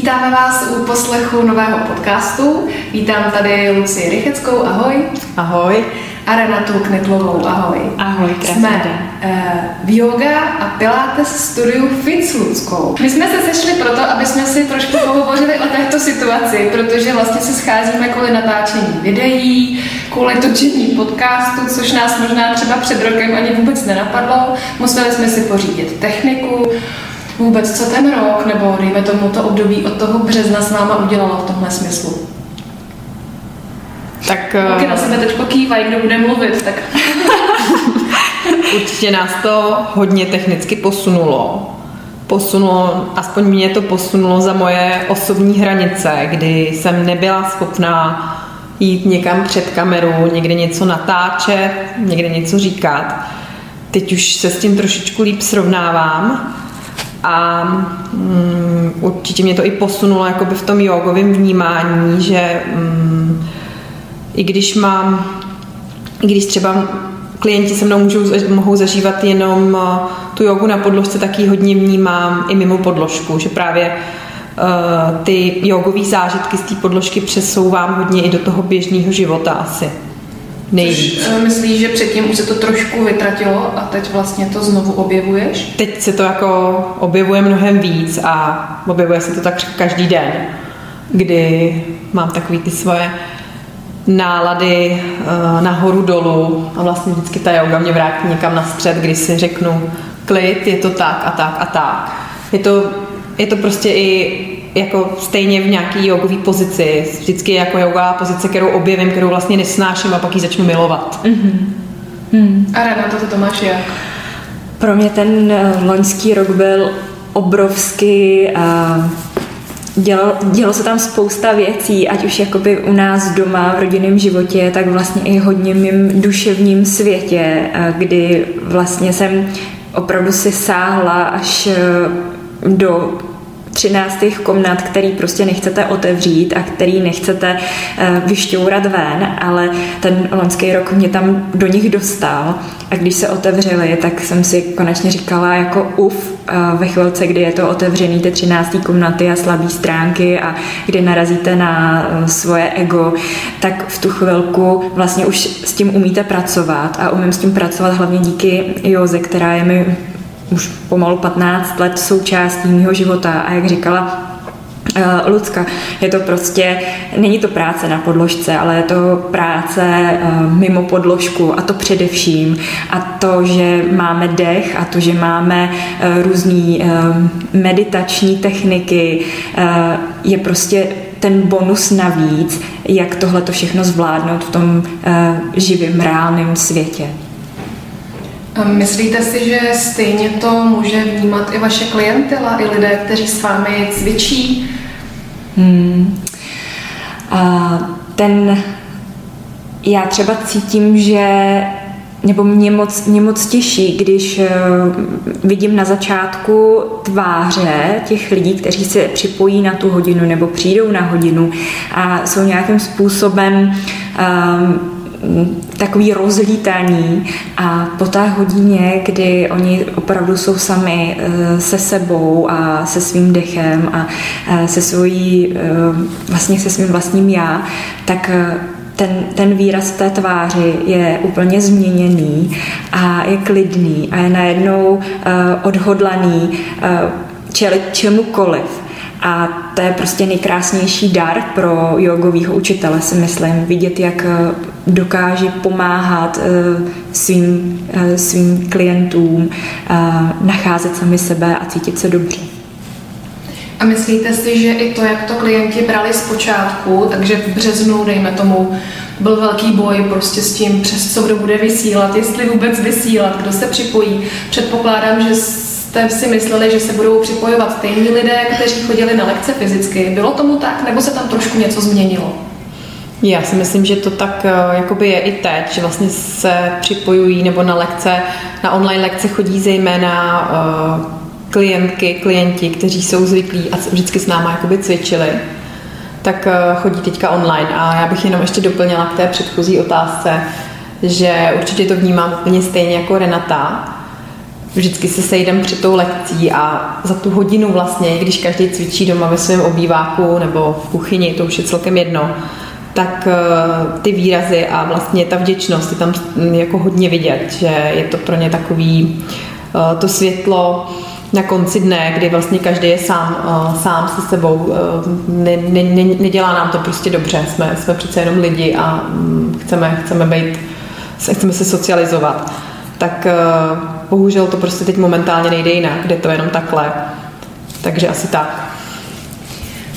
Vítáme vás u poslechu nového podcastu. Vítám tady Lucii Rycheckou, ahoj. Ahoj. A Renatu Knitlovou, ahoj. Ahoj, krásný Jsme den. uh, v yoga a pilates studiu Fit s Luckou. My jsme se sešli proto, aby jsme si trošku pohovořili o této situaci, protože vlastně se scházíme kvůli natáčení videí, kvůli točení podcastu, což nás možná třeba před rokem ani vůbec nenapadlo. Museli jsme si pořídit techniku, vůbec co ten rok, nebo dejme tomu to období od toho března s náma udělalo v tomhle smyslu. Tak Taky na uh, sebe teď kývají, kdo bude mluvit, tak určitě nás to hodně technicky posunulo. Posunulo, aspoň mě to posunulo za moje osobní hranice, kdy jsem nebyla schopná jít někam před kameru, někde něco natáčet, někde něco říkat. Teď už se s tím trošičku líp srovnávám a mm, určitě mě to i posunulo jakoby v tom jogovém vnímání, že mm, i když mám, i když třeba klienti se mnou můžou, mohou zažívat jenom eh, tu jogu na podložce, tak ji hodně vnímám i mimo podložku, že právě uh, ty jogové zážitky z té podložky přesouvám hodně i do toho běžného života asi. Nejvíc. Což, eh, myslíš, že předtím už se to trošku vytratilo a teď vlastně to znovu objevuješ? Teď se to jako objevuje mnohem víc a objevuje se to tak každý den, kdy mám takový ty svoje nálady uh, nahoru dolů a vlastně vždycky ta yoga mě vrátí někam na střed, kdy si řeknu klid, je to tak a tak a tak. Je to, je to prostě i jako stejně v nějaký jogový pozici. Vždycky je jako yoga pozice, kterou objevím, kterou vlastně nesnáším a pak ji začnu milovat. A Renata, to, to máš jak? Pro mě ten eh, loňský rok byl obrovský a dělo, dělo se tam spousta věcí, ať už jakoby u nás doma v rodinném životě, tak vlastně i hodně mým duševním světě, a kdy vlastně jsem opravdu si sáhla až eh, do 13. komnat, který prostě nechcete otevřít a který nechcete uh, vyšťourat ven, ale ten loňský rok mě tam do nich dostal a když se otevřeli, tak jsem si konečně říkala jako uf, uh, ve chvilce, kdy je to otevřený ty 13. komnaty a slabý stránky a kdy narazíte na uh, svoje ego, tak v tu chvilku vlastně už s tím umíte pracovat a umím s tím pracovat hlavně díky Joze, která je mi už pomalu 15 let součástí mého života a jak říkala Uh, Lucka, je to prostě, není to práce na podložce, ale je to práce uh, mimo podložku a to především. A to, že máme dech a to, že máme uh, různé meditační techniky, je prostě ten bonus navíc, jak tohle to všechno zvládnout v tom živém, reálném světě. Myslíte si, že stejně to může vnímat i vaše klientela, i lidé, kteří s vámi cvičí? Hmm. A ten, já třeba cítím, že nebo mě moc, mě moc těší, když uh, vidím na začátku tváře těch lidí, kteří se připojí na tu hodinu nebo přijdou na hodinu a jsou nějakým způsobem um, takový rozlítaní a po té hodině, kdy oni opravdu jsou sami eh, se sebou a se svým dechem a eh, se svojí, eh, vlastně se svým vlastním já, tak ten, ten výraz té tváři je úplně změněný a je klidný a je najednou odhodlaný čelit čemukoliv. A to je prostě nejkrásnější dar pro jogového učitele, si myslím, vidět, jak eh, dokáže pomáhat eh, svým, eh, svým klientům nacházet sami sebe a cítit se dobře. A myslíte si, že i to, jak to klienti brali zpočátku, takže v březnu, dejme tomu, byl velký boj prostě s tím, přes co kdo bude vysílat, jestli vůbec vysílat, kdo se připojí. Předpokládám, že jste si mysleli, že se budou připojovat stejní lidé, kteří chodili na lekce fyzicky. Bylo tomu tak, nebo se tam trošku něco změnilo? Já si myslím, že to tak eh, jakoby je i teď, že vlastně se připojují nebo na lekce, na online lekce chodí zejména uh, klientky, klienti, kteří jsou zvyklí a vždycky s náma jakoby cvičili, tak uh, chodí teďka online. A já bych jenom ještě doplnila k té předchozí otázce, že určitě to vnímám úplně stejně jako Renata, vždycky se sejdem před tou lekcí a za tu hodinu vlastně, když každý cvičí doma ve svém obýváku nebo v kuchyni, to už je celkem jedno, tak eh, ty výrazy a vlastně ta vděčnost je tam jako hodně vidět, že je to pro ně takový eh, to světlo na konci dne, kdy vlastně každý je sám, eh, sám se sebou, ne, ne, ne, nedělá nám to prostě dobře, jsme, jsme přece jenom lidi a mm, chceme, chceme být, chceme se socializovat. Tak bohužel to prostě teď momentálně nejde jinak, kde to je jenom takhle. Takže asi tak.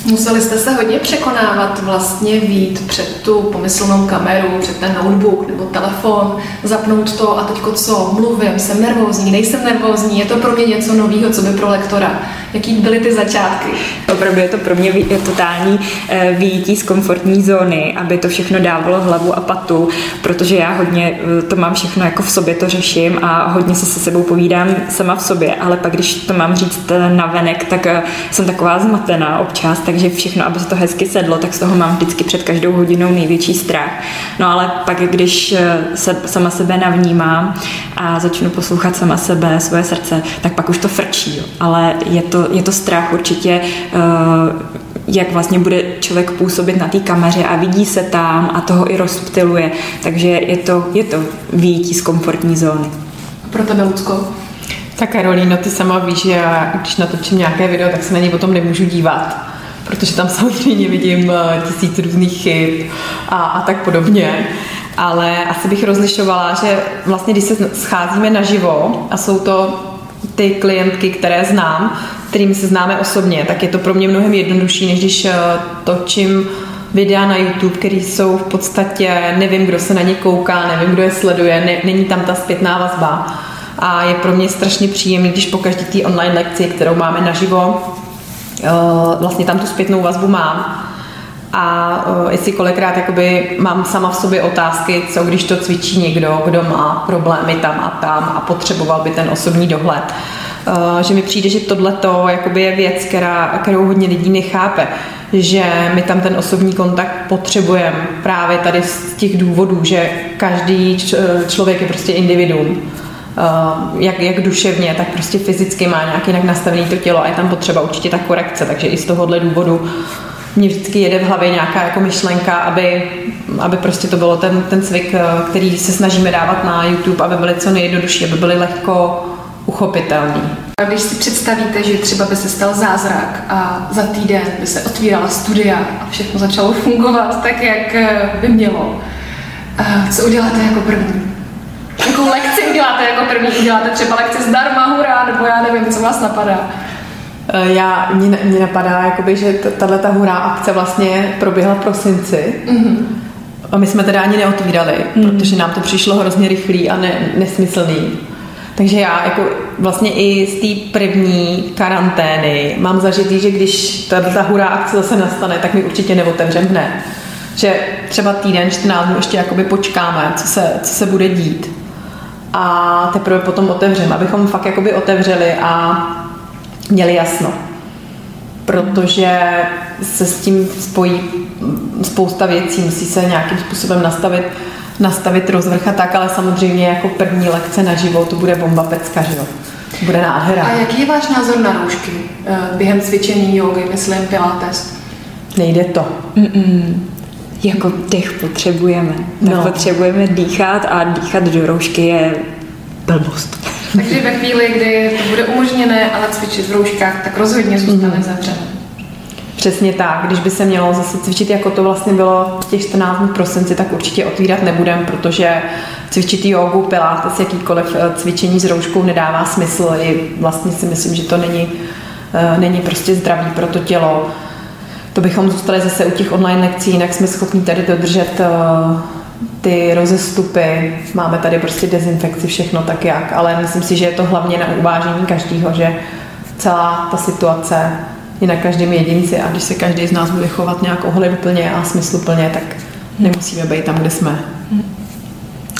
Museli jste se hodně překonávat vlastně vít před tu pomyslnou kameru, před ten notebook nebo telefon, zapnout to a teďko co, mluvím, jsem nervózní, nejsem nervózní, je to pro mě něco nového, co by pro lektora. Jaký byly ty začátky? Opravdu je to pro mě totální eh, výjití z komfortní zóny, aby to všechno dávalo hlavu a patu, protože já hodně eh, to mám všechno jako v sobě, to řeším a hodně se se sebou povídám sama v sobě, ale pak když to mám říct eh, na venek, tak jsem taková zmatená občas, takže všechno, aby se to hezky sedlo, tak z toho mám vždycky před každou hodinou největší strach. No ale pak, když se sama sebe navnímám a začnu poslouchat sama sebe, svoje srdce, tak pak už to frčí, ale je to je to strach určitě, eh, jak vlastně bude člověk působit na té kameře a vidí se tam a toho i rozptiluje. Takže je to, je to výjití z komfortní zóny. Pro tebe, Lucko? Tak Karolíno, ty sama víš, že já, když natočím nějaké video, tak se na ně potom nemůžu dívat, protože tam samozřejmě vidím eh, tisíc různých chyb a, a tak podobně. Ale asi bych rozlišovala, že vlastně, když se scházíme naživo a jsou to ty klientky, které znám, kterými se známe osobně, tak je to pro mě mnohem jednodušší, než když eh, točím videa na YouTube, které jsou v podstatě, nevím, kdo se na ně kouká, nevím, kdo je sleduje, ne, není tam ta zpětná vazba. A je pro mě strašně příjemný, když po každé té online lekci, kterou máme naživo, eh, vlastně tam tu zpětnou vazbu mám. A uh, jestli kolikrát jakoby mám sama v sobě otázky, co když to cvičí někdo, kdo má problémy tam a tam a potřeboval by ten osobní dohled. Uh, že mi přijde, že tohle je věc, která, kterou hodně lidí nechápe, že my tam ten osobní kontakt potřebujeme právě tady z těch důvodů, že každý člověk je prostě individuum. Uh, jak, jak duševně, tak prostě fyzicky má nějak jinak nastavené to tělo a je tam potřeba určitě ta korekce, takže i z tohohle důvodu mě vždycky jede v hlavě nějaká jako myšlenka, aby, aby prostě to bylo ten, ten cvik, eh, který se snažíme dávat na YouTube, aby byly co nejjednodušší, aby byly lehko uchopitelný. A když si představíte, že třeba by se stal zázrak a za týden by se otvírala studia a všechno začalo fungovat tak, jak eh, by mělo, eh, co uděláte jako první? Jakou lekci uděláte jako první? Uděláte třeba lekci zdarma, hurá, nebo já nevím, co vás napadá? Eh, já, mě, mě napadá, jakoby, že tahle ta hurá akce vlastně proběhla v prosinci. Mm-hmm. A my jsme teda ani neotvírali, mm-hmm. protože nám to přišlo hrozně rychlý a ne, nesmyslný. Takže já jako vlastně i z té první karantény mám zažitý, že když ta, ta hurá akce zase nastane, tak my určitě neotevřeme hned. Že třeba týden, 14 dnů ještě jakoby počkáme, co se, co se bude dít. A teprve potom otevřeme, abychom fakt jakoby otevřeli a měli jasno. Protože se s tím spojí spousta věcí, musí se nějakým způsobem nastavit, nastavit rozvrcha tak, ale samozřejmě jako první lekce na život to bude bomba pecka, že jo? Bude nádhera. A jaký je váš názor na roušky eh, během cvičení jogy, myslím pilates? Nejde to. Mm-mm. Jako dech potřebujeme. No. potřebujeme dýchat a dýchat do roušky je blbost. Takže ve chvíli, kdy to bude umožněné, ale cvičit v rouškách, tak rozhodně zůstane mm. zavřené. Přesně tak. Když by se mělo zase cvičit, jako to vlastně bylo v těch 14 dnů prosinci, tak určitě otvírat nebudem, protože cvičit jogu, pilates, jakýkoliv eh, cvičení s rouškou nedává smysl. I vlastně si myslím, že to není, eh, není prostě zdravý pro to tělo. To bychom zůstali zase u těch online lekcí, jinak jsme schopni tady dodržet eh, ty rozestupy, máme tady prostě dezinfekci, všechno tak jak, ale myslím si, že je to hlavně na uvážení každého, že celá ta situace je na každém jedinci a když se každý z nás bude chovat nějak ohleduplně a smysluplně, tak nemusíme být tam, kde jsme.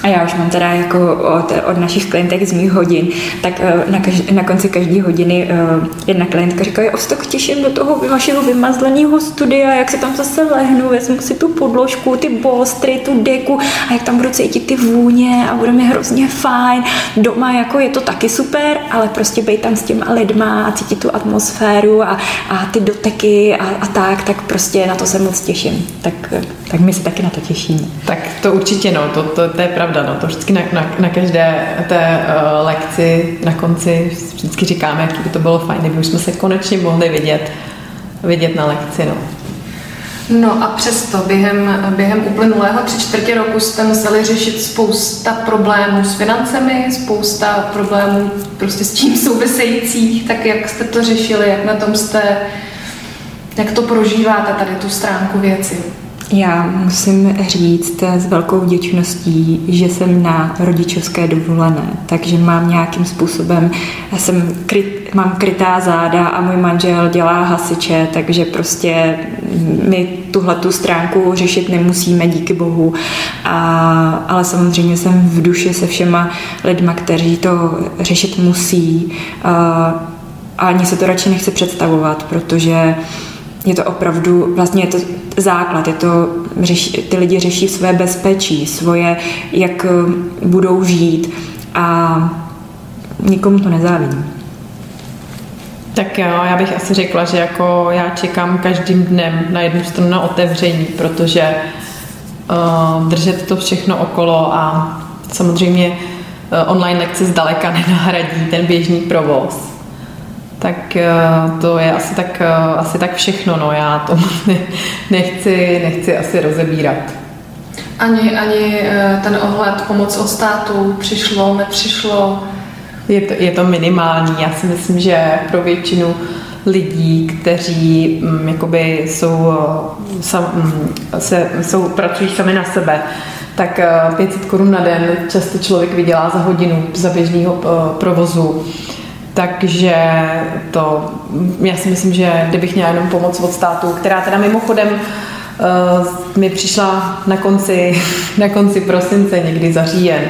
A já už mám teda jako od, od našich klientek z mých hodin, tak eh, na, kaž, na konci každé hodiny uh, jedna klientka říká, já se tak těším do toho vašeho vymazleného studia, jak se tam zase lehnu, vezmu si tu podložku, ty bolstry, tu deku a jak tam budu cítit ty vůně a bude mi hrozně fajn. Doma jako je to taky super, ale prostě být tam s těma lidma a cítit tu atmosféru a, a ty doteky a, a tak, tak prostě na to se moc těším. Tak, tak my se taky na to těšíme. Tak to určitě, no, to, to, to je pravda, no, to vždycky na, na, na každé té uh, lekci na konci vždycky říkáme, jak by to bylo fajn, kdyby už jsme se konečně mohli vidět, vidět na lekci, no. No a přesto během, během uplynulého tři čtvrtě roku jste museli řešit spousta problémů s financemi, spousta problémů prostě s čím souvisejících, tak jak jste to řešili, jak na tom jste, jak to prožíváte tady tu stránku věci? Já musím říct s velkou vděčností, že jsem na rodičovské dovolené, takže mám nějakým způsobem, já jsem kryt, mám krytá záda a můj manžel dělá hasiče, takže prostě my tuhle tu stránku řešit nemusíme, díky bohu. A, ale samozřejmě jsem v duši se všema lidma, kteří to řešit musí. A, a ani se to radši nechce představovat, protože je to opravdu, vlastně je to základ, je to, ty lidi řeší své bezpečí, svoje, jak eh, budou žít a nikomu to nezávidím. Tak jo, já bych asi řekla, že jako já čekám každým dnem na jednu stranu na otevření, protože uh, držet to všechno okolo a samozřejmě uh, online lekce zdaleka nenahradí ten běžný provoz. Tak uh, to je asi tak, uh, asi tak všechno, no já to nechci, nechci asi rozebírat. Ani, ani ten ohled pomoc od státu přišlo, nepřišlo? Je to, je to minimální. Já si myslím, že pro většinu lidí, kteří um, jakoby jsou, eh, sam, um, se, jsou, pracují sami na sebe, tak 500 eh, korun na den často člověk vydělá za hodinu za běžného uh, provozu. Takže to, já si myslím, že kdybych měla jenom pomoc od státu, která teda mimochodem uh, mi přišla na konci, na konci prosince, někdy za říjen,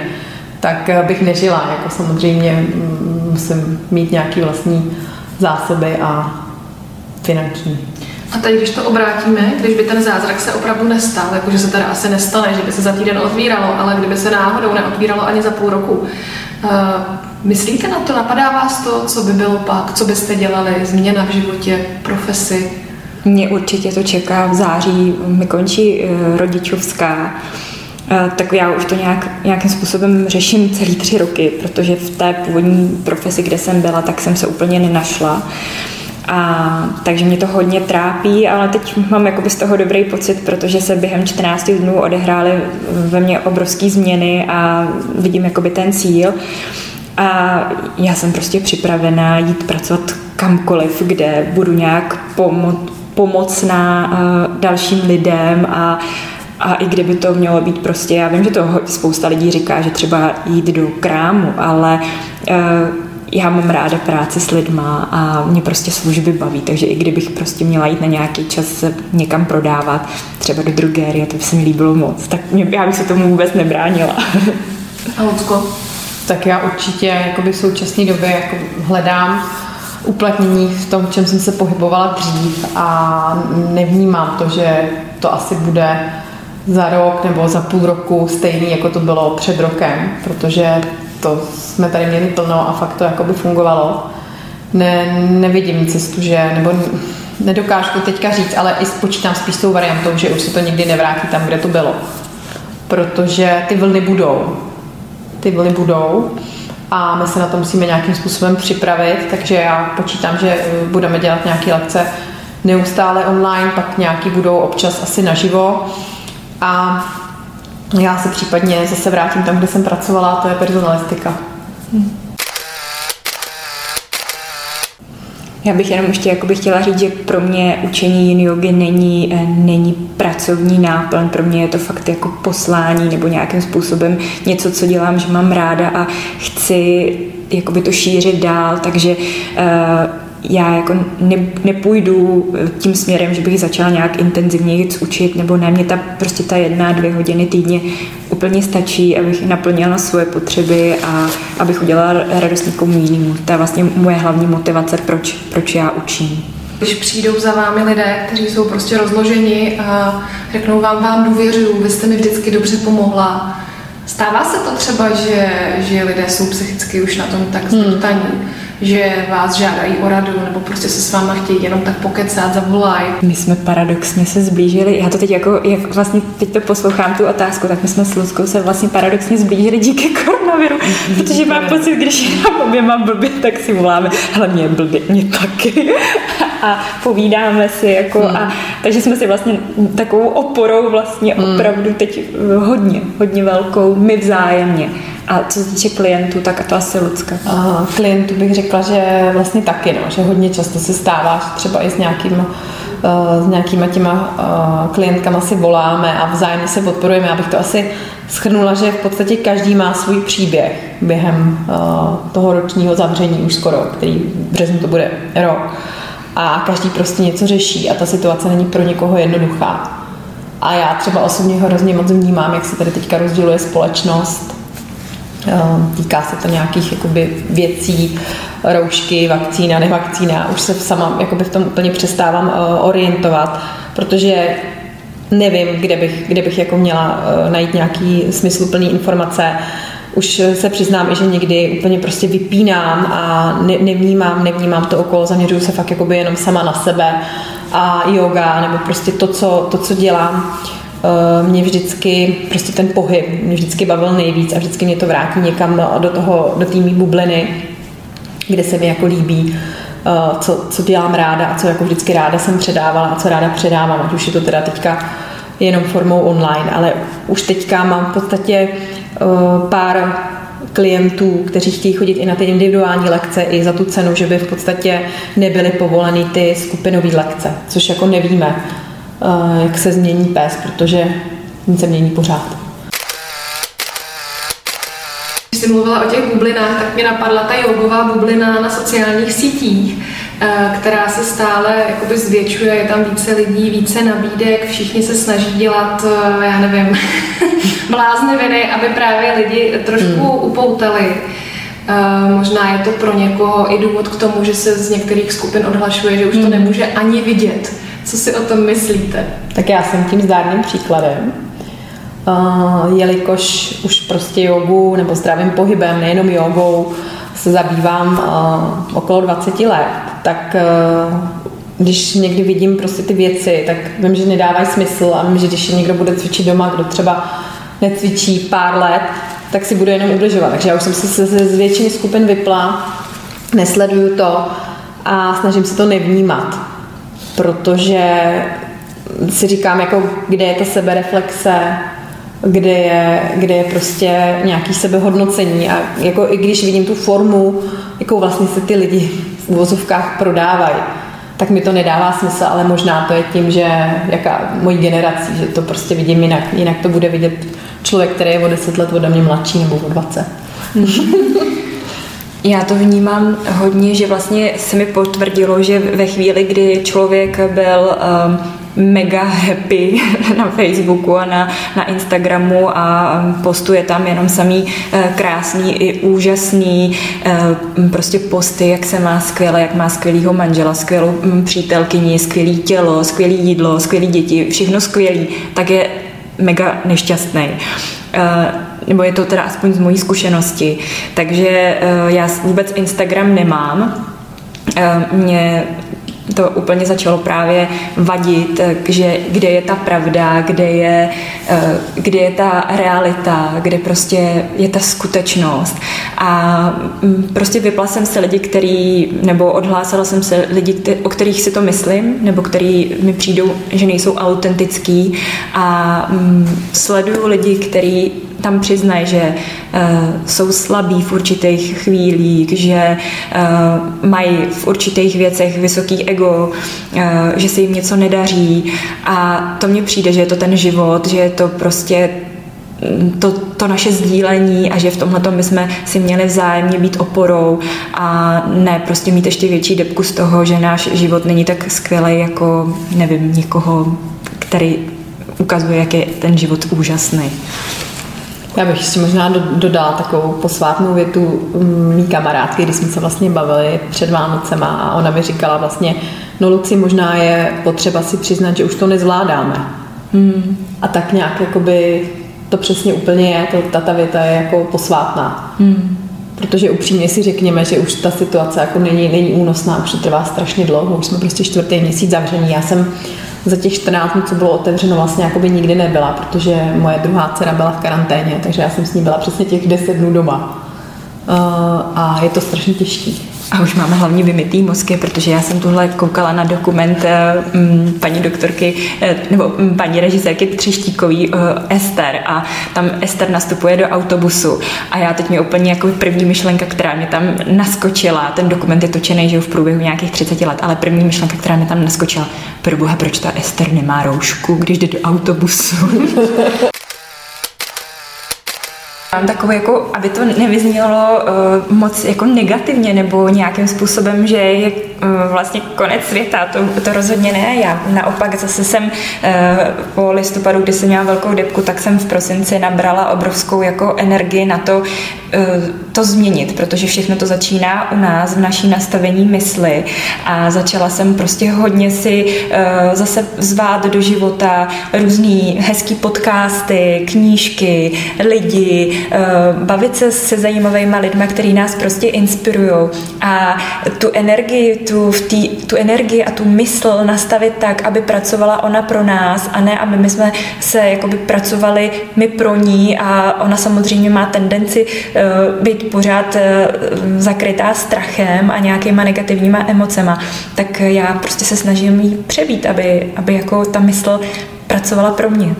tak eh, bych nežila. Jako samozřejmě mm, musím mít nějaký vlastní zásoby a finanční. A teď, když to obrátíme, když by ten zázrak se opravdu nestal, jakože se teda asi nestane, že by se za týden otvíralo, ale kdyby se náhodou neotvíralo ani za půl roku, myslíte na to, napadá vás to, co by bylo pak, co byste dělali, změna v životě, profesi? Mě určitě to čeká v září, mi končí uh, rodičovská. Eh, tak já už to nějak, nějakým způsobem řeším celý tři roky, protože v té původní profesi, kde jsem byla, tak jsem se úplně nenašla. A, takže mě to hodně trápí, ale teď mám jakoby z toho dobrý pocit, protože se během 14 dnů odehrály ve mně obrovské změny a vidím jakoby ten cíl. A já jsem prostě připravená jít pracovat kamkoliv, kde budu nějak pomo- pomocná uh, dalším lidem a a i kdyby to mělo být prostě, já vím, že to spousta lidí říká, že třeba jít do krámu, ale uh, já mám ráda práci s lidma a mě prostě služby baví, takže i kdybych prostě měla jít na nějaký čas se někam prodávat, třeba do drogérie, to by se mi líbilo moc, tak mě, já bych se tomu vůbec nebránila. A Lucko? Tak já určitě jakoby v současné době jako hledám uplatnění v tom, čem jsem se pohybovala dřív a nevnímám to, že to asi bude za rok nebo za půl roku stejný, jako to bylo před rokem, protože to jsme tady měli plno a fakt to jako by fungovalo. Ne, nevidím cestu, že, nebo nedokážu to teďka říct, ale i spočítám spíš tou variantou, že už se to nikdy nevrátí tam, kde to bylo. Protože ty vlny budou. Ty vlny budou a my se na to musíme nějakým způsobem připravit, takže já počítám, že budeme dělat nějaké lekce neustále online, pak nějaký budou občas asi naživo a já se případně zase vrátím tam, kde jsem pracovala, to je personalistika. Hmm. Já bych jenom ještě chtěla říct, že pro mě učení yin yogi není, eh, není pracovní náplň, pro mě je to fakt jako poslání nebo nějakým způsobem něco, co dělám, že mám ráda a chci jakoby to šířit dál, takže uh, já jako ne, nepůjdu tím směrem, že bych začala nějak intenzivněji učit, nebo ne, mě ta prostě ta jedna, dvě hodiny týdně úplně stačí, abych naplnila svoje potřeby a abych udělala radost někomu jinému. To je vlastně moje hlavní motivace, proč, proč já učím. Když přijdou za vámi lidé, kteří jsou prostě rozloženi a řeknou vám, vám důvěřuju, vy jste mi vždycky dobře pomohla, Stává se to třeba, že, že lidé jsou psychicky už na tom tak zdrtaní, hmm. Že vás žádají o radu nebo prostě se s váma chtějí jenom tak pokecat, zavolají? My jsme paradoxně se zblížili, já to teď jako, jak vlastně teď to poslouchám tu otázku, tak my jsme s Luzkou se vlastně paradoxně zblížili díky koronaviru, protože mám pocit, když je nám oběma blbě, tak si voláme, hele mě blbě, mě taky a povídáme si jako hmm. a takže jsme si vlastně takovou oporou vlastně hmm. opravdu teď hodně, hodně velkou my vzájemně. A co se týče klientů, tak to asi Lucka. Klientů bych řekla, že vlastně taky, no, že hodně často se stává, že třeba i s nějakým s nějakýma těma klientkama si voláme a vzájemně se podporujeme. Abych to asi schrnula, že v podstatě každý má svůj příběh během toho ročního zavření už skoro, který v březnu to bude rok. A každý prostě něco řeší a ta situace není pro někoho jednoduchá. A já třeba osobně hrozně moc vnímám, jak se tady teďka rozděluje společnost. Ehm, týká se to nějakých jakoby, věcí, roušky, vakcína, nevakcína. Už se sama jakoby, v tom úplně přestávám eh, orientovat, protože nevím, kde bych, kde bych jako měla eh, najít nějaký smysluplný informace. Už se přiznám že někdy úplně prostě vypínám a ne, nevnímám, nevnímám to okolo, zaměřuju se fakt jakoby jenom sama na sebe a yoga, nebo prostě to, co, to, co dělám, eh, mě vždycky, prostě ten pohyb mě vždycky bavil nejvíc a vždycky mě to vrátí někam do toho, do té bubliny, kde se mi jako líbí, eh, co, co dělám ráda a co jako vždycky ráda jsem předávala a co ráda předávám, ať už je to teda teďka jenom formou online, ale už teďka mám v podstatě eh, pár klientů, kteří chtějí chodit i na ty individuální lekce i za tu cenu, že by v podstatě nebyly povoleny ty skupinové lekce, což jako nevíme, eh, jak se změní pes, protože nic se mění pořád. Když jsi mluvila o těch bublinách, tak mě napadla ta jogová bublina na sociálních sítích Eh, která se stále jakoby zvětšuje, je tam více lidí, více nabídek, všichni se snaží dělat, eh, já nevím, blázniviny, aby právě lidi trošku hmm. upoutali. Možná je to pro někoho i důvod k tomu, že se z některých skupin odhlašuje, že už hmm. to nemůže ani vidět. Co si o tom myslíte? Tak já jsem tím zdárným příkladem. Uh, jelikož už prostě jogu nebo zdravým pohybem, nejenom jogou, se zabývám uh, okolo 20 let, tak uh, když někdy vidím prostě ty věci, tak vím, že nedávají smysl a vím, že když někdo bude cvičit doma, kdo třeba necvičí pár let, tak si bude jenom ubližovat. Takže já už jsem se z většiny skupin vypla, nesleduju to a snažím se to nevnímat, protože si říkám, jako, kde je ta sebereflexe, kde je, kde je prostě nějaký sebehodnocení a jako i když vidím tu formu, jakou vlastně se ty lidi v uvozovkách prodávají, tak mi to nedává smysl, ale možná to je tím, že jaká mojí generací, že to prostě vidím jinak. Jinak to bude vidět člověk, který je o 10 let ode mě mladší nebo o 20. Já to vnímám hodně, že vlastně se mi potvrdilo, že ve chvíli, kdy člověk byl um, mega happy na Facebooku a na, na Instagramu a postuje tam jenom samý eh, krásný i úžasný eh, prostě posty, jak se má skvěle, jak má skvělýho manžela, skvělou hm, přítelkyni, skvělý tělo, skvělý jídlo, skvělý děti, všechno skvělý, tak je mega nešťastný eh, nebo je to teda aspoň z mojí zkušenosti. Takže já vůbec Instagram nemám. Mě to úplně začalo právě vadit, že kde je ta pravda, kde je, eh, kde je ta realita, kde prostě je ta skutečnost. A mm, prostě vypla jsem se lidi, který, nebo odhlásila jsem se lidi, o kterých si to myslím, nebo který mi přijdou, že nejsou autentický a mm, sleduju lidi, který tam přiznají, že uh, jsou slabí v určitých chvílích, že uh, mají v určitých věcech vysoký ego, uh, že se jim něco nedaří a to mně přijde, že je to ten život, že je to prostě to, to naše sdílení a že v tomhle bychom si měli vzájemně být oporou a ne prostě mít ještě větší depku z toho, že náš život není tak skvělý jako, nevím, někoho, který ukazuje, jak je ten život úžasný. Já bych ještě možná dodala takovou posvátnou větu mm, mý kamarádky, kdy jsme se vlastně bavili před Vánocema a ona mi říkala vlastně, no Luci, možná je potřeba si přiznat, že už to nezvládáme. Hmm. A tak nějak jakoby to přesně úplně je, to, ta, ta věta je jako posvátná. Hmm. Protože upřímně si řekněme, že už ta situace jako není, není únosná, už to trvá strašně dlouho, už jsme prostě čtvrtý měsíc zavření. Já jsem za těch 14 dní, co bylo otevřeno, vlastně jakoby nikdy nebyla, protože moje druhá dcera byla v karanténě, takže já jsem s ní byla přesně těch 10 dnů doma. Uh, a je to strašně těžký. A už máme hlavně vymitý mozky, protože já jsem tuhle koukala na dokument um, paní doktorky, eh, nebo um, paní režisérky Třeštíkový uh, Ester a tam Ester nastupuje do autobusu a já teď mi úplně jako první myšlenka, která mě tam naskočila, ten dokument je točený, že v průběhu nějakých 30 let, ale první myšlenka, která mě tam naskočila, proboha, proč ta Ester nemá roušku, když jde do autobusu? Mám takové jako, aby to nevyznělo uh, moc jako negativně nebo nějakým způsobem, že je uh, vlastně konec světa, to, to rozhodně ne. Já naopak zase jsem uh, po listopadu, kdy jsem měla velkou depku, tak jsem v prosinci nabrala obrovskou jako energii na to, to změnit, protože všechno to začíná u nás v naší nastavení mysli a začala jsem prostě hodně si zase zvát do života různý hezký podcasty, knížky, lidi, bavit se se zajímavými lidmi, kteří nás prostě inspirují a tu energii, tu, v tý, tu energii a tu mysl nastavit tak, aby pracovala ona pro nás a ne, aby my jsme se jakoby pracovali my pro ní. A ona samozřejmě má tendenci uh, být pořád uh, zakrytá strachem a nějakýma negativníma emocema, tak já prostě se snažím jí přebít, aby, aby jako ta mysl pracovala pro mě.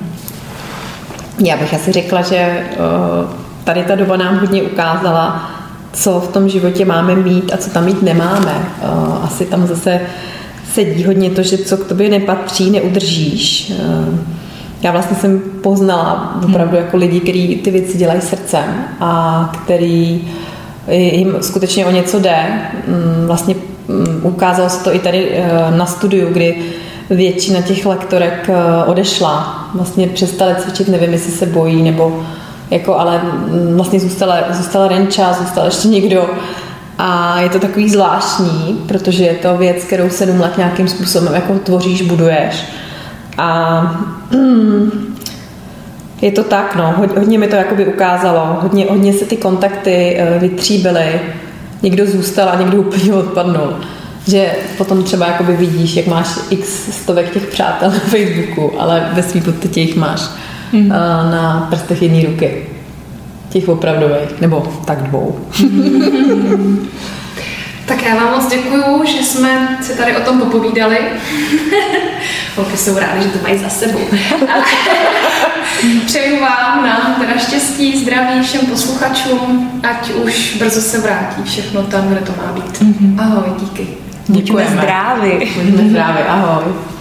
Já bych asi řekla, že uh, tady ta doba nám hodně ukázala, co v tom životě máme mít a co tam mít nemáme. Uh, asi tam zase sedí hodně to, že co k tobě nepatří, neudržíš. Uh, já vlastně jsem poznala opravdu jako lidi, kteří ty věci dělají srdcem a který jim skutečně o něco jde. Mm, vlastně mm, ukázalo se to i tady na studiu, kdy většina těch lektorek eh, odešla. Vlastně přestali cvičit, nevím, jestli se bojí, nebo jako, ale vlastně zůstala, zůstala Renča, zůstal ještě někdo. A je to takový zvláštní, protože je to věc, kterou sedm let nějakým způsobem jako tvoříš, buduješ. A mm, je to tak, no, hodně mi to jakoby ukázalo, hodně, hodně se ty kontakty eh, vytříbily, někdo zůstal a někdo úplně odpadnul že potom třeba jakoby vidíš, jak máš x stovek těch přátel na Facebooku, ale ve svým podstatě jich máš mm. na prstech jedné ruky. Těch opravdových, nebo tak dvou. Tak já vám moc děkuju, že jsme si tady o tom popovídali. Holky jsou rádi, že to mají za sebou. Přeju vám, nám teda štěstí, zdraví všem posluchačům, ať už brzo se vrátí všechno tam, kde to má být. Mm-hmm. Ahoj, díky. Buďme zdraví. Buďme zdraví, ahoj.